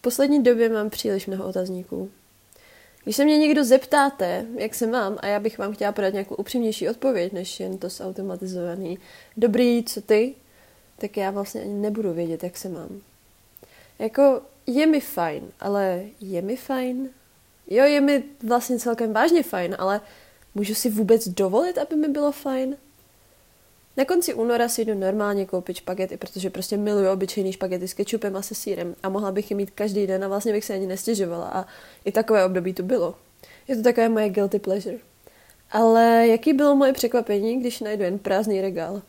Poslední době mám příliš mnoho otazníků. Když se mě někdo zeptáte, jak se mám, a já bych vám chtěla podat nějakou upřímnější odpověď, než jen to zautomatizovaný dobrý, co ty, tak já vlastně ani nebudu vědět, jak se mám. Jako, je mi fajn, ale je mi fajn? Jo, je mi vlastně celkem vážně fajn, ale můžu si vůbec dovolit, aby mi bylo fajn? Na konci února si jdu normálně koupit špagety, protože prostě miluju obyčejný špagety s kečupem a se sírem a mohla bych je mít každý den a vlastně bych se ani nestěžovala a i takové období to bylo. Je to takové moje guilty pleasure. Ale jaký bylo moje překvapení, když najdu jen prázdný regál.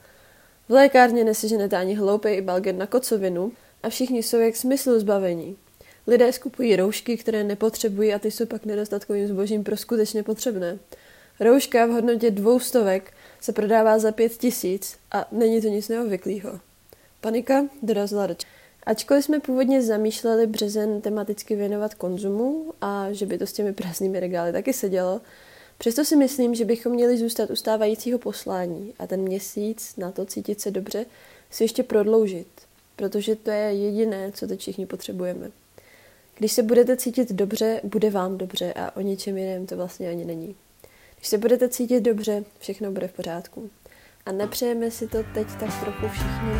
V lékárně neseženete ani hloupej balgen na kocovinu a všichni jsou jak smyslu zbavení. Lidé skupují roušky, které nepotřebují a ty jsou pak nedostatkovým zbožím pro skutečně potřebné. Rouška v hodnotě dvou stovek se prodává za pět tisíc a není to nic neobvyklého. Panika dorazila do Ačkoliv jsme původně zamýšleli březen tematicky věnovat konzumu a že by to s těmi prázdnými regály taky sedělo, přesto si myslím, že bychom měli zůstat u stávajícího poslání a ten měsíc na to cítit se dobře si ještě prodloužit, protože to je jediné, co teď všichni potřebujeme. Když se budete cítit dobře, bude vám dobře a o ničem jiném to vlastně ani není. Když se budete cítit dobře, všechno bude v pořádku. A nepřejeme si to teď tak trochu všichni.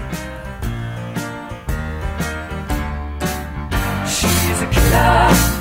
She's a killer.